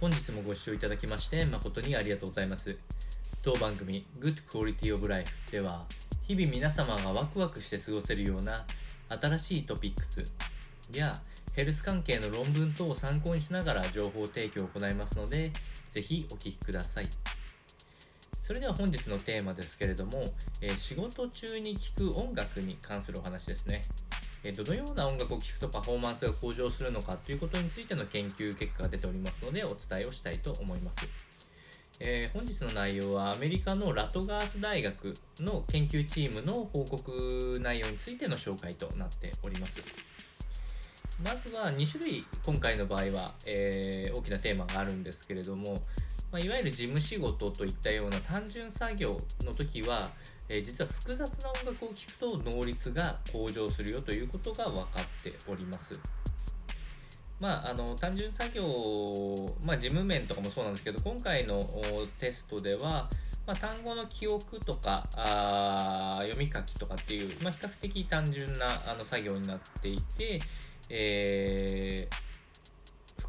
本日もご視聴いただきまして誠にありがとうございます。当番組 Good Quality of Life では日々皆様がワクワクして過ごせるような新しいトピックスやヘルス関係の論文等を参考にしながら情報提供を行いますのでぜひお聞きください。それでは本日のテーマですけれども、えー仕事中に聴く音楽に関するお話ですね。えどのような音楽を聴くとパフォーマンスが向上するのかということについての研究結果が出ておりますのでお伝えをしたいと思います。えー本日の内容はアメリカのラトガース大学の研究チームの報告内容についての紹介となっております。まずは2種類今回の場合は、えー大きなテーマがあるんですけれども、まあ、いわゆる事務仕事といったような単純作業の時は、えー実は複雑な音楽を聴くと能率が向上するよということが分かっております。まあ、あの単純作業、まあ、事務面とかもそうなんですけど今回のテストでは、まあ、単語の記憶とかあ読み書きとかっていう、まあ、比較的単純なあの作業になっていて、えー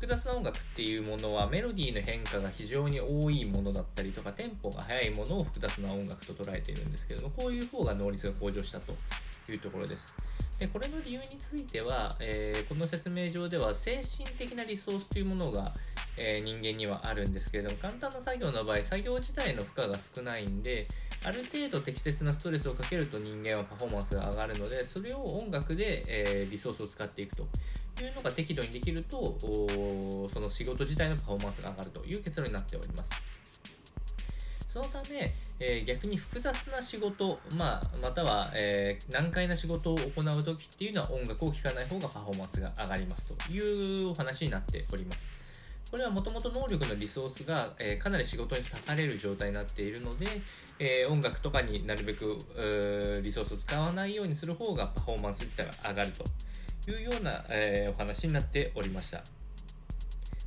複雑な音楽っていうものはメロディーの変化が非常に多いものだったりとかテンポが速いものを複雑な音楽と捉えているんですけどもこういう方が能率が向上したというところです。でこれの理由については、えーこの説明上では精神的なリソースというものが、えー人間にはあるんですけれども簡単な作業の場合作業自体の負荷が少ないんである程度適切なストレスをかけると人間はパフォーマンスが上がるのでそれを音楽で、えーリソースを使っていくというのが適度にできるとその仕事自体のパフォーマンスが上がるという結論になっております。そのため、えー逆に複雑な仕事、まあ、または、えー難解な仕事を行う時っていうのは音楽を聴かない方がパフォーマンスが上がりますというお話になっております。これはもともと能力のリソースが、えかなり仕事に割かれる状態になっているので、え音楽とかになるべくリソースを使わないようにする方がパフォーマンス自体が上がるというような、えお話になっておりました。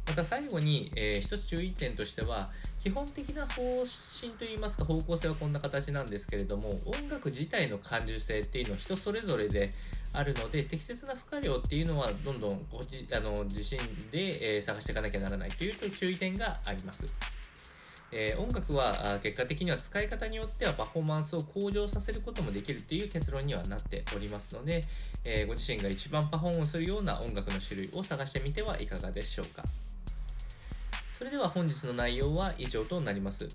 また最後に、えー一つ注意点としては基本的な方針といいますか方向性はこんな形なんですけれども音楽自体の感受性っていうのは人それぞれであるので適切な負荷量っていうのはどんどんご自あの自身で、えー探していかなきゃならないという注意点があります。えー音楽は結果的には使い方によってはパフォーマンスを向上させることもできるという結論にはなっておりますので、えーご自身が一番パフォーマンスするような音楽の種類を探してみてはいかがでしょうかそれでは本日の内容は以上となります。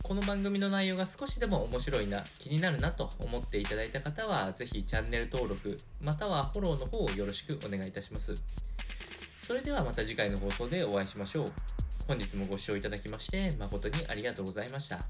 この番組の内容が少しでも面白いな気になるなと思っていただいた方は是非チャンネル登録またはフォローの方をよろしくお願いいたします。それではまた次回の放送でお会いしましょう。本日もご視聴いただきまして誠にありがとうございました。